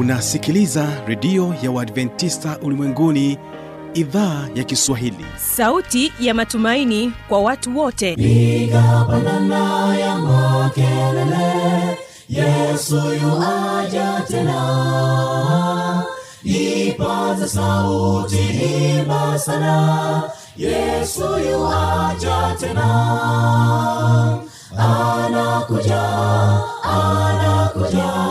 unasikiliza redio ya uadventista ulimwenguni idhaa ya kiswahili. Sauti ya matumaini kwa watu wote. Piga ya makelele yesu yuaja tena. Ipaza sauti himba sana yesu yuaja tena. Anakuja anakuja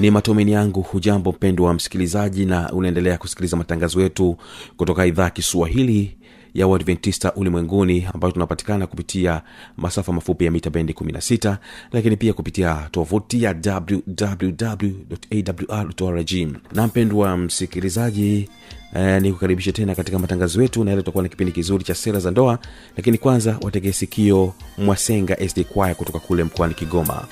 ni matumaini yangu. Hujambo mpendo wa msikilizaji na unaendelea kusikiliza matangazo yetu kutoka idhaa ya kiswahili ya uadventista ulimwenguni ambayo tunapatikana kupitia masafa mafupi ya mita bendi 16 lakini pia kupitia tovuti ya wwwawrrg na mpendwa msikilizaji Eh, ni kukaribisha tena katika matangazo yetu na leo tutakuwa na kipindi kizuri cha sera za ndoa lakini kwanza wategee sikio mwasenga sd kwaya kutoka kule mkoani kigoma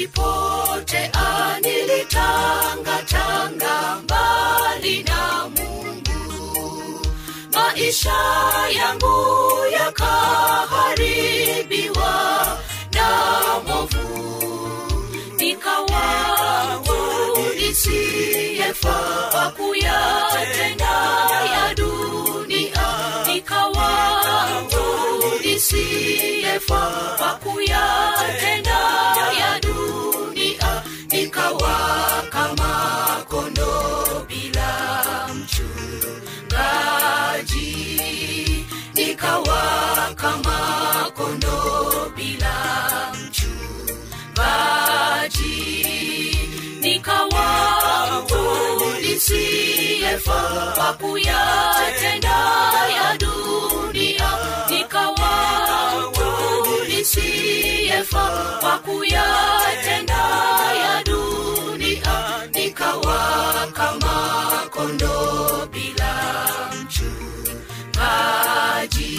nilipotea nilitangatanga mbali na mungu. Maisha yangu yakaharibiwa na movu nikawa nisiyefaa kuyatenda ya dunia. Nikawa nisiyefaa kuyatenda kama kondo bila mchungaji nikawa kama kondoo bila mchungaji nikawa nisiyefaa kuyatenda ya dunia nikawa nisiyefaa kuyatenda ya dunia nikawa kama kondo bila mchungaji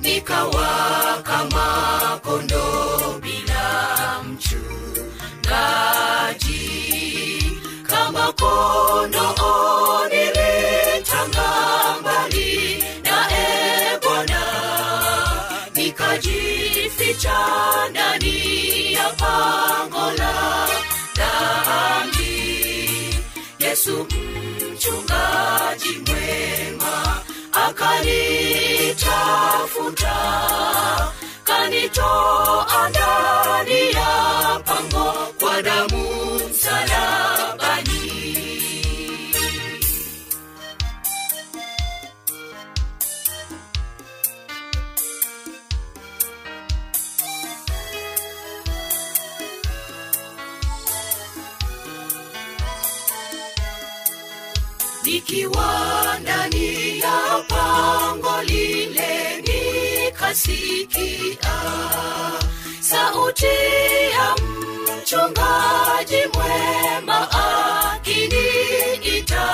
nikawa kama kondo bila mchungaji kama kondoo nilitanga mbali na bwana nikajificha ndani ya pango la dhambi yesu mchungaji mwema akanitafuta kanitoa ndani ya pango kwa damu msalabani nikiwa ndani ya pango lile nikasikia sauti ya mchungaji mwema akiniita.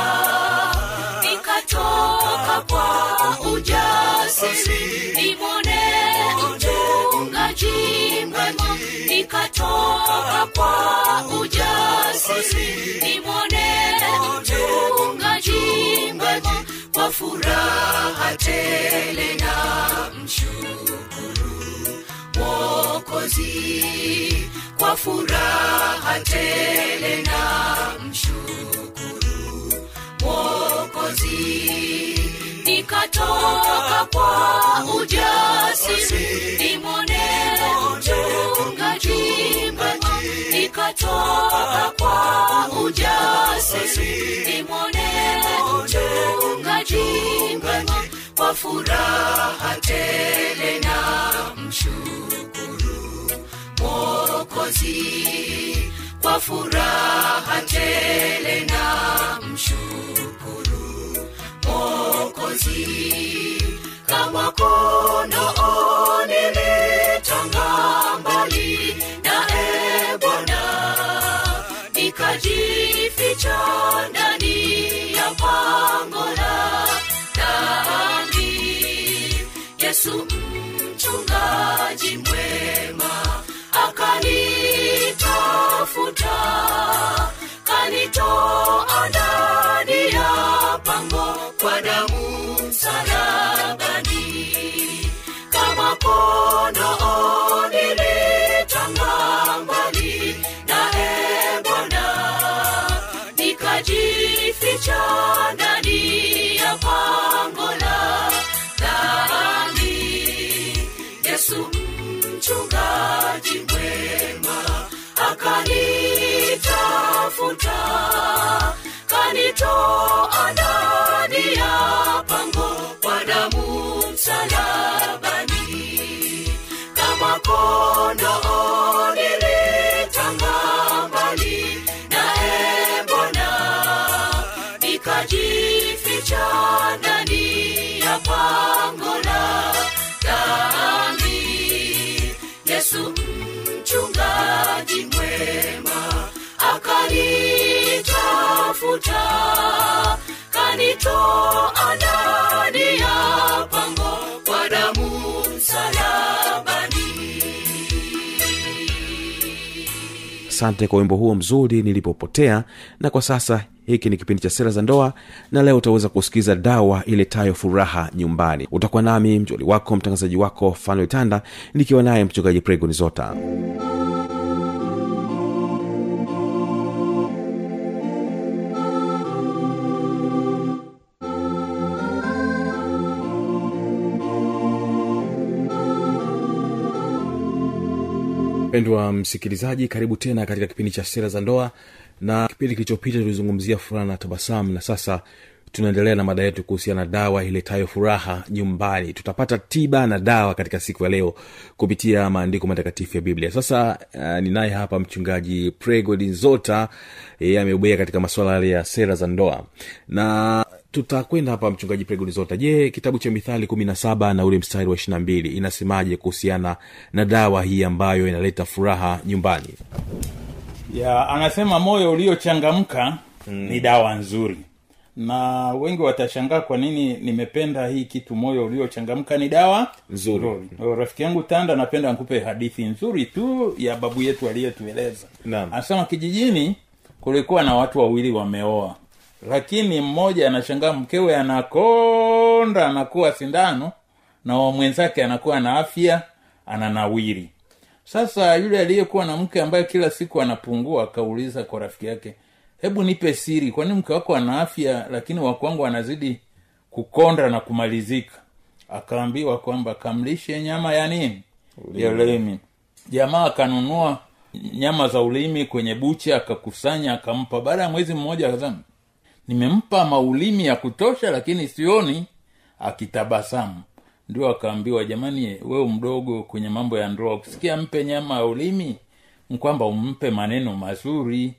Nikatoka kwa ujasiri nimwone mchungaji nikatoka kwa ujasiri nimwone mchungaji mwema kwa furaha tele na mshukuru mwokozi. Kwa furaha tele na mshukuru mwokozi. Nikatoka kwa kwa ujasiri. Nimwone mchungaji mwema kwa furaha tele na mshukuru mwokozi. Kwa furaha tele na mshukuru mwokozi. Kama kono wajificha ndani ya pango la dhambi. Yesu mchungaji mwema akanitafuta kanitoa akanitafuta kanitoa ndani ya pango kwa damu msalabani. Kama kondoo nilitanga mbali naye Bwana nikajificha ndani ya pango la dhambi. Yesu mchungaji mwema akanitafuta kanitoa ndani ya pango kwa damu msalabani. Asante kwa wimbo huo mzuri nilipopotea na kwa sasa hiki ni kipindi cha sera za ndoa na leo utaweza kusikiza dawa iletayo furaha nyumbani. Utakuwa nami mjoli wako mtangazaji wako fanuel tanda nikiwa naye mchungaji pregoni zota mpendwa msikilizaji karibu tena katika kipindi cha sera za ndoa. Na kipindi kilichopita tulizungumzia furaha na tabasamu na sasa tunaendelea na mada yetu kuhusiana na dawa iletayo furaha nyumbani. Tutapata tiba na dawa katika siku ya leo kupitia maandiko matakatifu ya biblia. Sasa uh, ninaye hapa mchungaji pregodinzota yeye amebobea katika masuala ya sera za ndoa. Na tutakwenda hapa mchungaji pregonizota je kitabu cha mithali kumi na saba na ule mstari wa ishirina mbili inasemaje kuhusiana na dawa hii ambayo inaleta furaha nyumbani? Ya anasema moyo uliochangamka mm. ni dawa nzuri. Na wengi watashangaa kwa nini nimependa hii kitu moyo uliochangamka ni dawa Nzuri. rafiki yangu tanda napenda nkupe hadithi nzuri tu ya babu yetu aliyetueleza. Anasema kijijini kulikuwa na watu wawili wameoa lakini mmoja anashangaa mkewe anakonda anakuwa sindano na mwenzake anakuwa na afya ananawiri. Sasa yule aliyekuwa na mke ambaye kila siku anapungua akauliza kwa rafiki yake hebu nipe siri kwani mke wako ana afya lakini wakwangu anazidi kukonda na kumalizika? Akaambiwa kwamba kamlishe nyama ya nini? Ya ulimi. Jamaa akanunua nyama za ulimi kwenye bucha akakusanya akampa. Baada ya mwezi mmoja akasema nimempa maulimi ya kutosha lakini sioni akitabasamu. Ndio akaambiwa jamani wewe mdogo kwenye mambo ya ndoa ukisikia mpe nyama ya ulimi kwamba umpe maneno mazuri.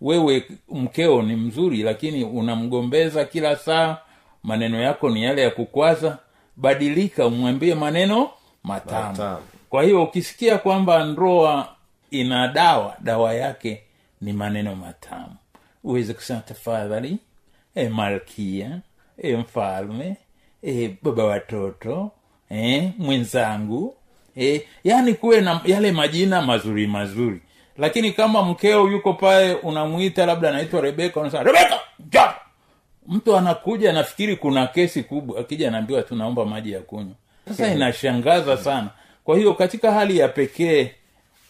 Wewe mkeo ni mzuri lakini unamgombeza kila saa maneno yako ni yale ya kukwaza. Badilika umwambie maneno matamu. Matamu. kwa hiyo ukisikia kwamba ndoa ina dawa dawa yake ni maneno matamu. Uweze kusema tafadhali e malkia e mfalme e baba watoto e mwenzangu e, yani kuwe na yale majina mazuri mazuri. Lakini kama mkeo yuko pale unamwita labda anaitwa rebeka unasema rebeka ja mtu anakuja anafikiri kuna kesi kubwa akija anaambiwa tunaomba maji ya kunywa. Sasa inashangaza sana. Kwa hiyo katika hali ya pekee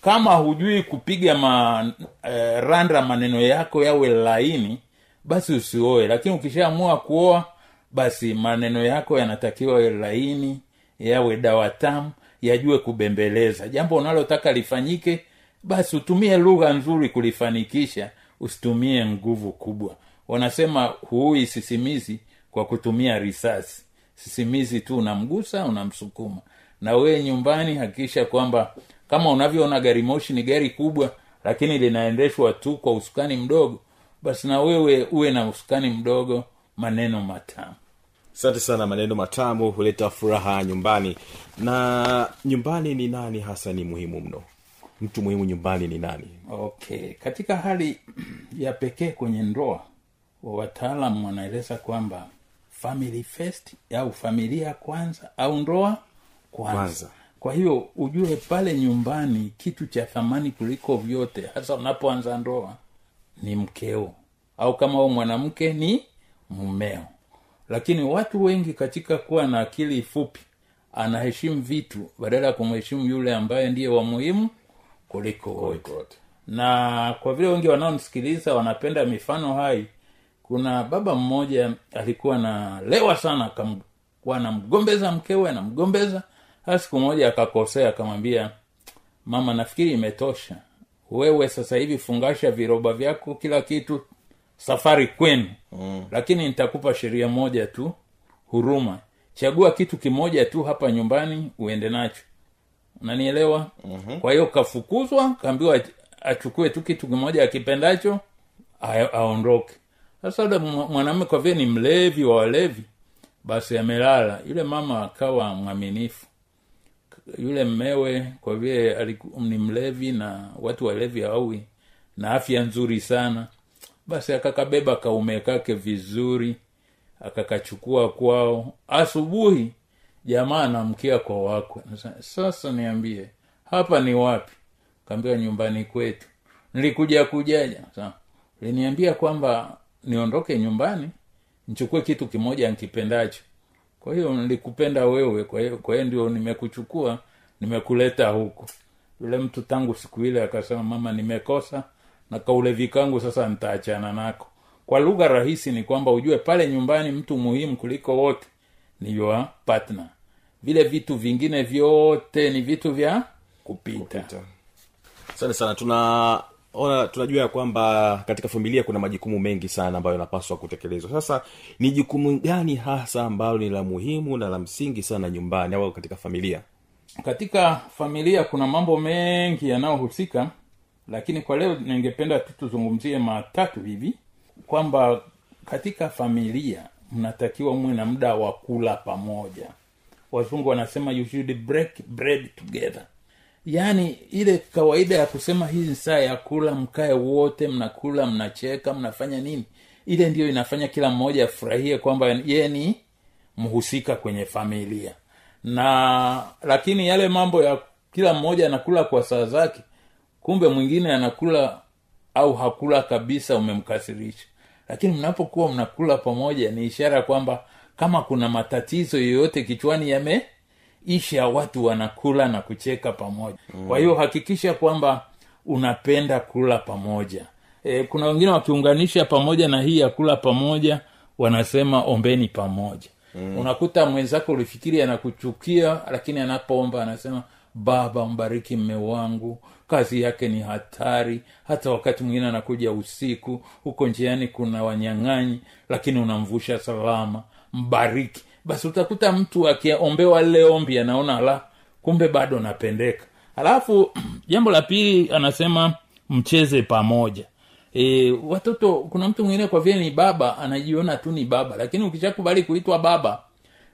kama hujui kupiga ma, eh, randa maneno yako yawe laini basi usioe lakini ukishaamua kuoa basi maneno yako yanatakiwa laini yawe dawa tamu yajue kubembeleza. Jambo unalotaka lifanyike basi utumie lugha nzuri kulifanikisha usitumie nguvu kubwa. Wanasema huui sisimizi kwa kutumia risasi. Sisimizi tu unamgusa unamsukuma. Na wewe nyumbani hakikisha kwamba kama unavyoona gari moshi ni gari kubwa lakini linaendeshwa tu kwa usukani mdogo basi na wewe uwe na usukani mdogo maneno matamu. Asante sana maneno matamu huleta furaha nyumbani. Na nyumbani ni nani hasa ni muhimu mno? Mtu muhimu nyumbani ni nani? Okay katika hali ya pekee kwenye ndoa wataalamu wanaeleza kwamba family first au familia kwanza au ndoa kwanza. Kwanza. kwa hiyo ujue pale nyumbani kitu cha thamani kuliko vyote hasa unapoanza ndoa ni mkeo. Au kama u mwanamke ni mumeo lakini watu wengi katika kuwa na akili fupi anaheshimu vitu badala ya kumheshimu yule ambaye ndiye wa muhimu kuliko wote. Na kwa vile wengi wanaonisikiliza wanapenda mifano hai kuna baba mmoja alikuwa na lewa sana akamkuwa anamgombeza mkewe anamgombeza. Hasa siku moja akakosea akamwambia mama nafikiri imetosha wewe sasa hivi fungasha viroba vyako kila kitu safari kwenu. Mm. lakini nitakupa sheria moja tu huruma. Chagua kitu kimoja tu hapa nyumbani uende nacho. Unanielewa? Mm-hmm. kwa hiyo kafukuzwa kaambiwa achukue tu kitu kimoja akipendacho a- aondoke. Sasa ule mwa- mwanamume kwa vile ni mlevi wa walevi basi amelala. Yule mama akawa mwaminifu yule mmewe kwa vile ni mlevi na watu walevi hawawi na afya nzuri sana basi akakabeba kaume kake vizuri akakachukua kwao. Asubuhi jamaa anamkia kwa wakwe. Sasa niambie hapa ni wapi? Kaambiwa nyumbani kwetu. Nilikuja kujaja. Liniambia kwamba niondoke nyumbani nichukue kitu kimoja nkipendacho kwa hiyo nilikupenda wewe kwa hiyo ndio nimekuchukua nimekuleta huku yule mtu tangu siku ile akasema mama nimekosa na kaulevi kangu sasa nitaachana nako. Kwa lugha rahisi ni kwamba ujue pale nyumbani mtu muhimu kuliko wote ni partner. Vile vitu vingine vyote ni vitu vya kupita, asante sana tunaona tunajua ya kwamba katika familia kuna majukumu mengi sana ambayo yanapaswa kutekelezwa. Sasa ni jukumu gani hasa ambalo ni la muhimu na la msingi sana nyumbani au katika familia? Katika familia kuna mambo mengi yanayohusika lakini kwa leo ningependa tu tuzungumzie matatu hivi kwamba katika familia mnatakiwa mwe na muda wa kula pamoja. Wazungu wanasema you should break bread together yaani ile kawaida ya kusema hii saa ya kula mkae wote mnakula mnacheka mnafanya nini? Ile ndiyo inafanya kila mmoja afurahie kwamba yeye ni mhusika kwenye familia. Na lakini yale mambo ya kila mmoja anakula kwa saa zake kumbe mwingine anakula au hakula kabisa umemkasirisha. Lakini mnapokuwa mnakula pamoja ni ishara kwamba kama kuna matatizo yoyote kichwani yameisha watu wanakula na kucheka pamoja. Mm. kwa hiyo hakikisha kwamba unapenda kula pamoja. E, kuna wengine wakiunganisha pamoja na hii ya kula pamoja wanasema ombeni pamoja. Mm. unakuta mwenzako ulifikiri anakuchukia lakini anapoomba anasema baba mbariki mme wangu kazi yake ni hatari. Hata wakati mwingine anakuja usiku huko njiani kuna wanyang'anyi lakini unamvusha salama. Mbariki basi utakuta mtu akiombewa lile ombi anaona la kumbe bado napendeka. Alafu jambo la pili anasema mcheze pamoja. E, watoto kuna mtu mwingine kwa vile ni baba anajiona tu ni baba. Lakini ukishakubali kuitwa baba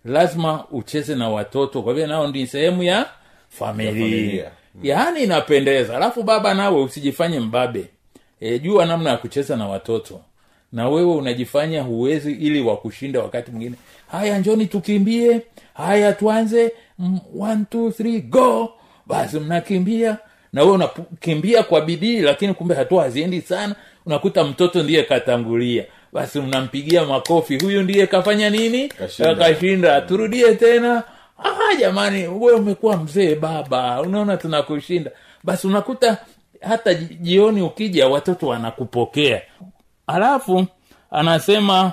lazima ucheze na watoto. Kwa vile nao ni sehemu ya familia, familia. yaani inapendeza. Alafu baba nawe usijifanye mbabe. E, jua namna ya kucheza na watoto. Na wewe unajifanya huwezi ili wakushinda wakati mwingine haya njoni tukimbie. Haya tuanze. Mm, one, two, three, go. Basi mnakimbia. Na wewe unakimbia kwa bidii lakini kumbe hatua haziendi sana. Unakuta mtoto ndiye katangulia. Basi mnampigia makofi. Huyu ndiye kafanya nini? Kashinda. kashinda. Turudie tena. Ah jamani we umekuwa mzee baba. Unaona tunakushinda. Basi unakuta hata jioni ukija watoto wanakupokea. Alafu anasema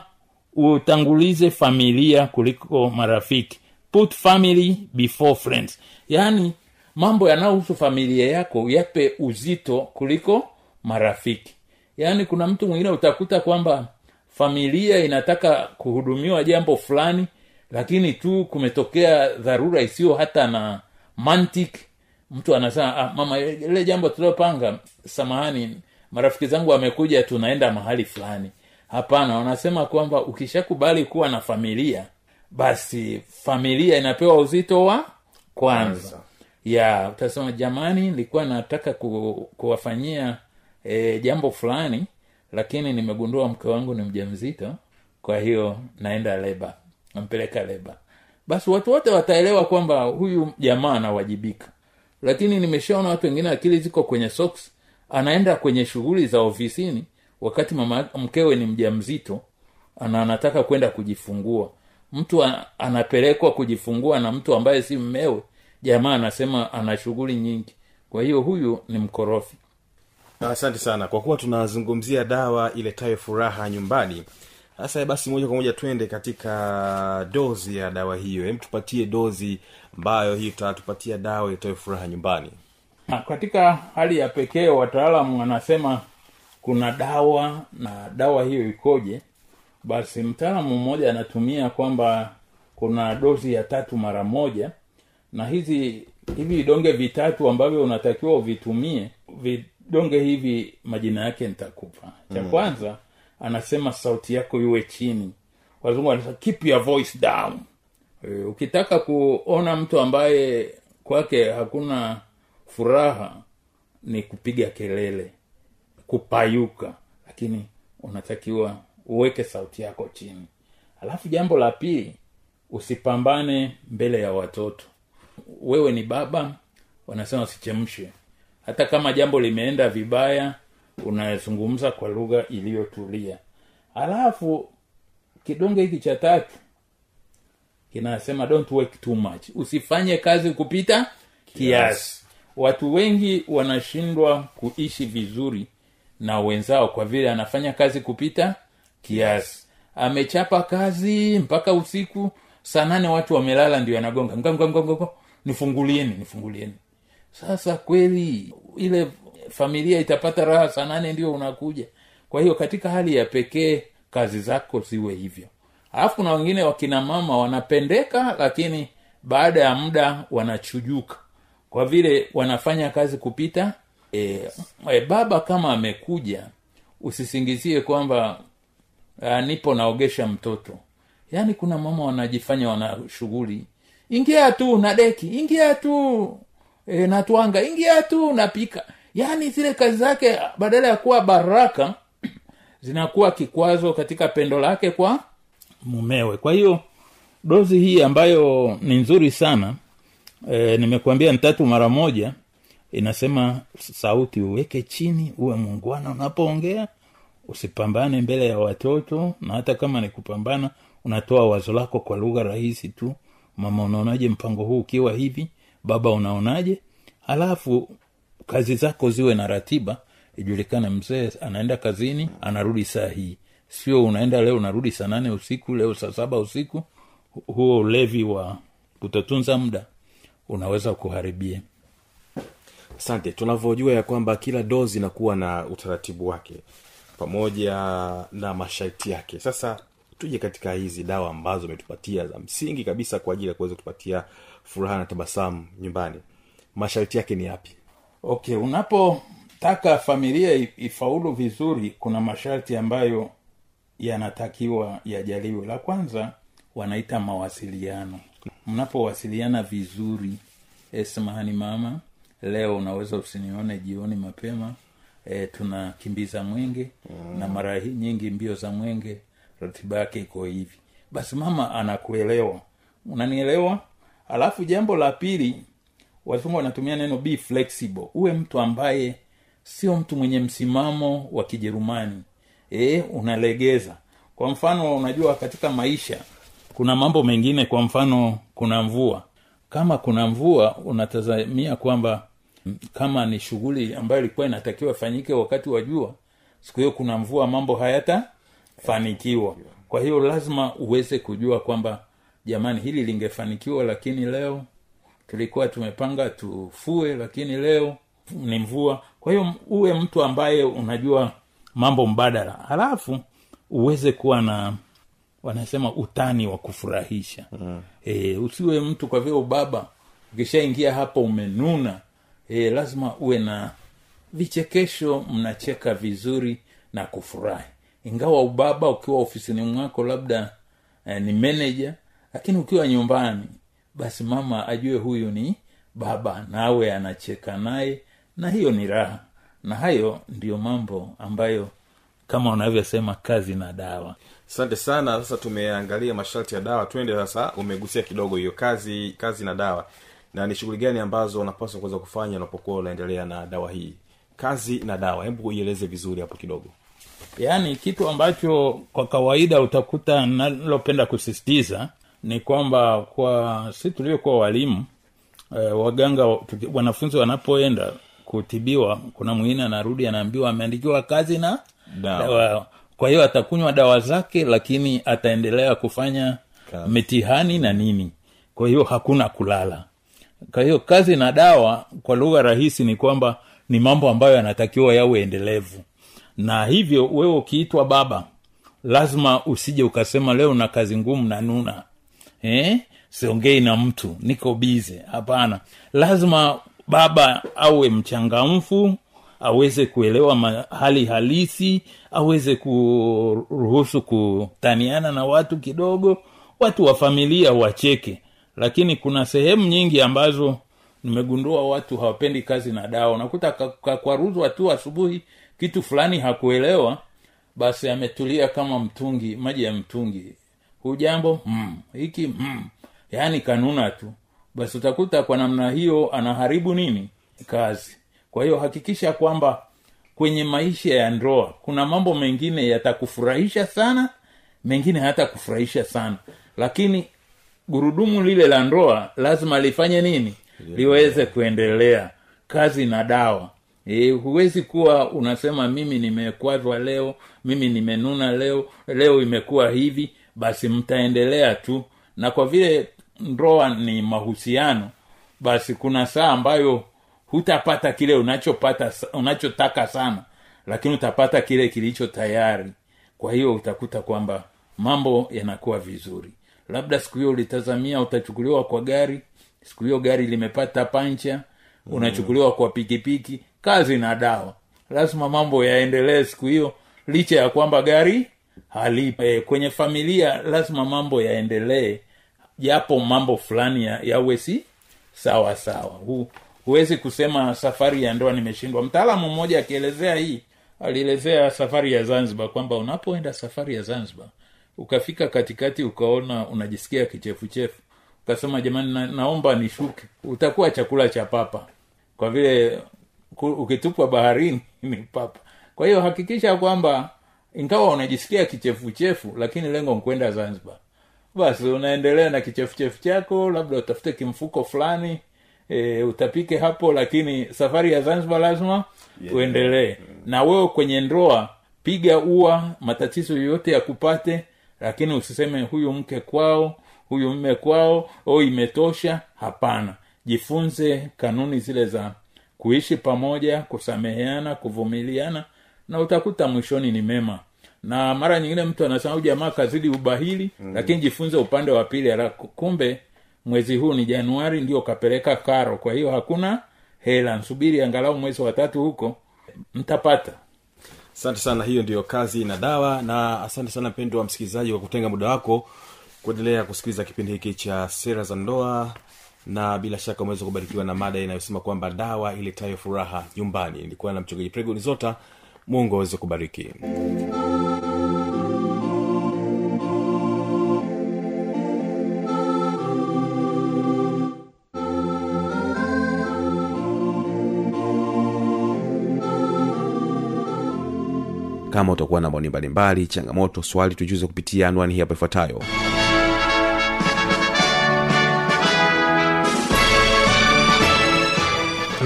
utangulize familia kuliko marafiki. Put family before friends. Yaani mambo yanayohusu familia yako yape uzito kuliko marafiki. Yaani kuna mtu mwingine utakuta kwamba familia inataka kuhudumiwa jambo fulani lakini tu kumetokea dharura isiyo hata na mantik mtu anasema ah, mama ile jambo tuliopanga samahani marafiki zangu wamekuja tunaenda mahali fulani hapana wanasema kwamba ukishakubali kuwa na familia basi familia inapewa uzito wa kwanza. Ya utasema jamani nilikuwa nataka ku, kuwafanyia e, jambo fulani lakini nimegundua mke wangu ni mja mzito kwa hiyo naenda leba nampeleka leba. Basi watu wote wataelewa kwamba huyu jamaa anawajibika. Lakini nimeshaona watu wengine akili ziko kwenye socks anaenda kwenye shughuli za ofisini wakati mama mkewe ni mja mzito ana anataka kwenda kujifungua. Mtu anapelekwa kujifungua na mtu ambaye si mmewe jamaa anasema ana shughuli nyingi. Kwa hiyo huyu ni mkorofi. Asante sana. Kwa kuwa tunazungumzia dawa iletayo furaha nyumbani sasa basi moja kwa moja twende katika dozi ya dawa hiyo. Hem tupatie dozi ambayo hii tatupatia dawa iletayo furaha nyumbani. Katika hali ya pekee wataalamu wanasema kuna dawa na dawa hiyo ikoje basi mtaalamu mmoja anatumia kwamba kuna dozi ya tatu mara moja na hizi hivi vidonge vitatu ambavyo unatakiwa uvitumie vidonge hivi majina yake nitakupa. Cha kwanza anasema sauti yako iwe chini. Wazungu wanasema keep your voice down. E, ukitaka kuona mtu ambaye kwake hakuna furaha ni kupiga kelele kupayuka lakini unatakiwa uweke sauti yako chini. Alafu jambo la pili usipambane mbele ya watoto. Wewe ni baba wanasema usichemshe hata kama jambo limeenda vibaya unazungumza kwa lugha iliyotulia. Alafu kidonge hiki cha tatu kinasema don't work too much. Usifanye kazi kupita kiasi. Watu wengi wanashindwa kuishi vizuri na wenzao kwa vile anafanya kazi kupita kiasi. Amechapa kazi mpaka usiku saa nane watu wamelala ndio anagonga. Nga, nga, nga, nga, nga. nifungulieni nifungulieni. Sasa kweli ile familia itapata raha saa nane ndio unakuja. Kwa hiyo katika hali ya pekee kazi zako ziwe hivyo. Alafu kuna wengine wakina mama wanapendeka lakini baada ya muda wanachujuka. Kwa vile wanafanya kazi kupita e, e, baba kama amekuja usisingizie kwamba uh, nipo naogesha mtoto. Yaani kuna mama wanajifanya wana shughuli. Ingia tu na deki ingia tu e, natwanga ingia tu napika yaani zile kazi zake badala ya kuwa baraka zinakuwa kikwazo katika pendo lake kwa mumewe. Kwa hiyo dozi hii ambayo ni nzuri sana e, nimekuambia ni tatu mara moja inasema sauti uweke chini uwe mungwana unapoongea usipambane mbele ya watoto na hata kama ni kupambana unatoa wazo lako kwa lugha rahisi tu. Mama unaonaje mpango huu ukiwa hivi? Baba unaonaje? Halafu kazi zako ziwe na ratiba. Ijulikane mzee anaenda kazini anarudi saa hii. Sio unaenda leo unarudi saa nane usiku leo saa saba usiku. Huo ulevi wa kutotunza muda unaweza kuharibia asante. Tunavyojua ya kwamba kila dozi inakuwa na utaratibu wake pamoja na masharti yake. Sasa tuje katika hizi dawa ambazo umetupatia za msingi kabisa kwa ajili ya kuweza kutupatia furaha na tabasamu nyumbani. Masharti yake ni yapi? Okay unapotaka familia ifaulu vizuri kuna masharti ambayo yanatakiwa yajaliwe. La kwanza wanaita mawasiliano. Mnapowasiliana vizuri e, mama leo unaweza usinione jioni mapema. E, tunakimbiza mwenge mm. na mara nyingi mbio za mwenge ratiba yake iko hivi. Basi mama anakuelewa. Unanielewa? Alafu jambo la pili wazungu wanatumia neno be flexible. Uwe mtu ambaye sio mtu mwenye msimamo wa kijerumani. E, unalegeza. Kwa mfano unajua katika maisha kuna mambo mengine kwa mfano kuna mvua. Kama kuna mvua unatazamia kwamba kama ni shughuli ambayo ilikuwa inatakiwa ifanyike wakati wa jua siku hiyo kuna mvua mambo hayatafanikiwa. Kwa hiyo lazima uweze kujua kwamba jamani hili lingefanikiwa lakini leo tulikuwa tumepanga tufue lakini leo ni mvua. Kwa hiyo uwe mtu ambaye unajua mambo mbadala halafu uweze kuwa na wanasema utani wa kufurahisha. Mm. e, usiwe mtu kwa vile ubaba ukishaingia hapo umenuna e, lazima uwe na vichekesho mnacheka vizuri na kufurahi. Ingawa ubaba ukiwa ofisini mwako labda eh, ni meneja lakini ukiwa nyumbani basi mama ajue huyu ni baba nawe anacheka naye na hiyo ni raha. Na hayo ndiyo mambo ambayo kama unavyosema kazi na dawa. Asante sana. Sasa tumeangalia masharti ya dawa. Twende sasa. Umegusia kidogo hiyo kazi kazi na dawa na ni shughuli gani ambazo unapaswa kuweza kufanya unapokuwa unaendelea na dawa hii? Kazi na dawa. Hebu ieleze vizuri hapo kidogo. Yaani kitu ambacho kwa kawaida utakuta nalopenda kusisitiza ni kwamba kwa si tuliokuwa walimu e, waganga wanafunzi wanapoenda kutibiwa kuna mwingine anarudi anaambiwa ameandikiwa kazi na Dawa. dawa. Kwa hiyo atakunywa dawa zake lakini ataendelea kufanya Kazi. mitihani na nini. Kwa hiyo hakuna kulala kwa hiyo kazi na dawa kwa lugha rahisi ni kwamba ni mambo ambayo yanatakiwa yawe endelevu. Na hivyo wewe ukiitwa baba lazima usije ukasema leo na kazi ngumu na nuna. Eh? siongei na mtu niko bize hapana. Lazima baba awe mchangamfu aweze kuelewa hali halisi aweze kuruhusu kutaniana na watu kidogo watu wa familia wacheke lakini kuna sehemu nyingi ambazo nimegundua watu hawapendi kazi na dawa. Unakuta ka- kakwaruzwa tu asubuhi kitu fulani hakuelewa basi ametulia kama mtungi maji ya mtungi. Hujambo mm, hiki mm. yaani kanuna tu. Basi utakuta kwa namna hiyo anaharibu nini? Kazi. Kwa hiyo hakikisha kwamba kwenye maisha ya ndoa kuna mambo mengine yatakufurahisha sana mengine hata kufurahisha sana. Lakini gurudumu lile la ndoa lazima lifanye nini? Liweze kuendelea. Kazi na dawa. E, huwezi kuwa unasema mimi nimekwazwa leo mimi nimenuna leo leo imekuwa hivi basi mtaendelea tu. Na kwa vile ndoa ni mahusiano basi kuna saa ambayo hutapata kile unachopata unachotaka sana lakini utapata kile kilicho tayari. Kwa hiyo utakuta kwamba mambo yanakuwa vizuri labda siku hiyo ulitazamia utachukuliwa kwa gari. Siku hiyo gari limepata pancha unachukuliwa kwa pikipiki. Kazi na dawa. Lazima mambo yaendelee siku hiyo licha ya kwamba gari halipo. E, kwenye familia lazima mambo yaendelee. Japo mambo fulani ya- yawe si sawa sawa. Hu, huwezi kusema safari ya ndoa nimeshindwa. Mtaalamu mmoja akielezea hii alielezea safari ya zanzibar kwamba unapoenda safari ya zanzibar ukafika katikati ukaona unajisikia kichefuchefu ukasema jamani na, naomba nishuke. Utakuwa chakula cha papa. Kwa vile ukitupwa baharini ni papa. Kwa hiyo hakikisha kwamba ingawa unajisikia kichefuchefu lakini lengo nkwenda zanzibar. Basi unaendelea na kichefuchefu chako labda utafute kimfuko fulani e, utapike hapo lakini safari ya zanzibar lazima yeah. uendelee. Na wewe kwenye ndoa piga ua matatizo yoyote ya kupate lakini usiseme huyu mke kwao huyu mme kwao o imetosha. Hapana. Jifunze kanuni zile za kuishi pamoja kusameheana kuvumiliana na utakuta mwishoni ni mema. Na mara nyingine mtu anasema jamaa kazidi ubahili mm. lakini jifunze upande wa pili kumbe mwezi huu ni januari ndio kapeleka karo. Kwa hiyo hakuna hela. Nsubiri angalau mwezi wa tatu huko mtapata asante sana hiyo ndiyo kazi na dawa na asante sana mpendo wa msikilizaji kwa kutenga muda wako kuendelea kusikiliza kipindi hiki cha sera za ndoa na bila shaka umeweza kubarikiwa na mada inayosema kwamba dawa iletayo furaha nyumbani. Nilikuwa na mchungaji pregoni zota mungu aweze kubariki kama utakuwa na maoni mbalimbali changamoto swali tujuze kupitia anwani hii hapa ifuatayo.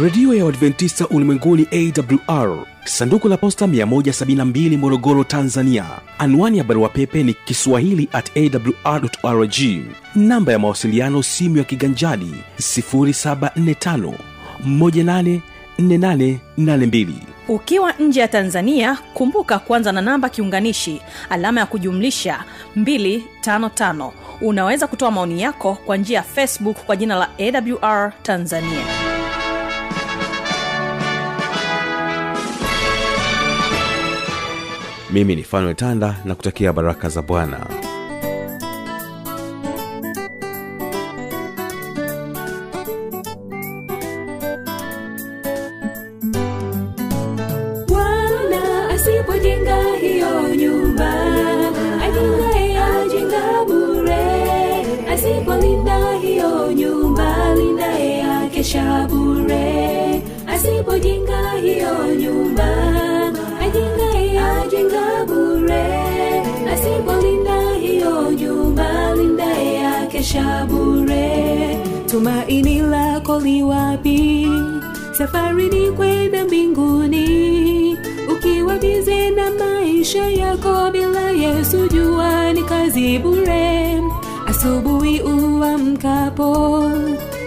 Redio ya uadventista ulimwenguni awr sanduku la posta 172 morogoro tanzania. Anwani ya barua pepe ni kiswahili at awrrg namba ya mawasiliano simu ya kiganjadi 745 184882 ukiwa nje ya tanzania kumbuka kuanza na namba kiunganishi alama ya kujumlisha 255 unaweza kutoa maoni yako kwa njia ya facebook kwa jina la awr tanzania. Mimi ni fanuel tanda na kutakia baraka za bwana lindaye bure. Tumaini lako liwapi safari ni kwenda mbinguni. Ukiwa bize na maisha yako bila yesu jua ni kazi bure. Asubuhi uamkapo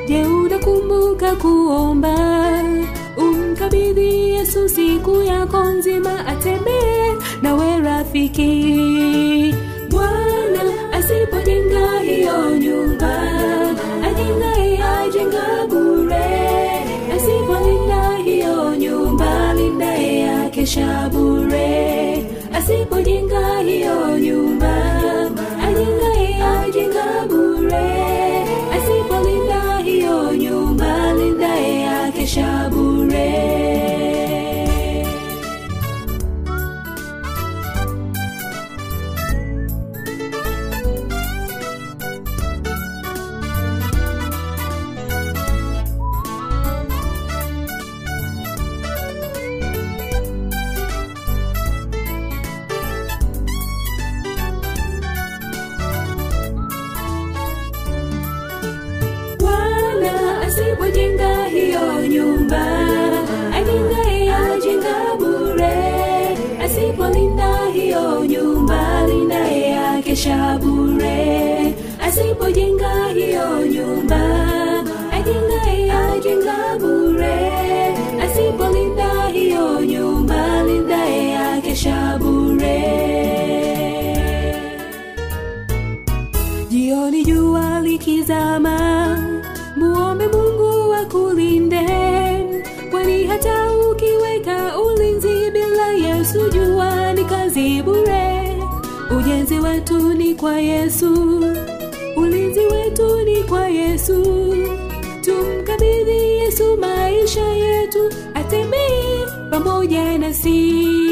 je unakumbuka kuomba? Umkabidhi yesu siku yako nzima atembee nawe rafiki bure asipojenga hiyo nyumba likizama muombe mungu akulinde. Kwani hata ukiweka ulinzi bila yesu jua ni kazi bure. Ujenzi wetu ni kwa yesu ulinzi wetu ni kwa yesu. Tumkabidhi yesu maisha yetu atembee pamoja nasi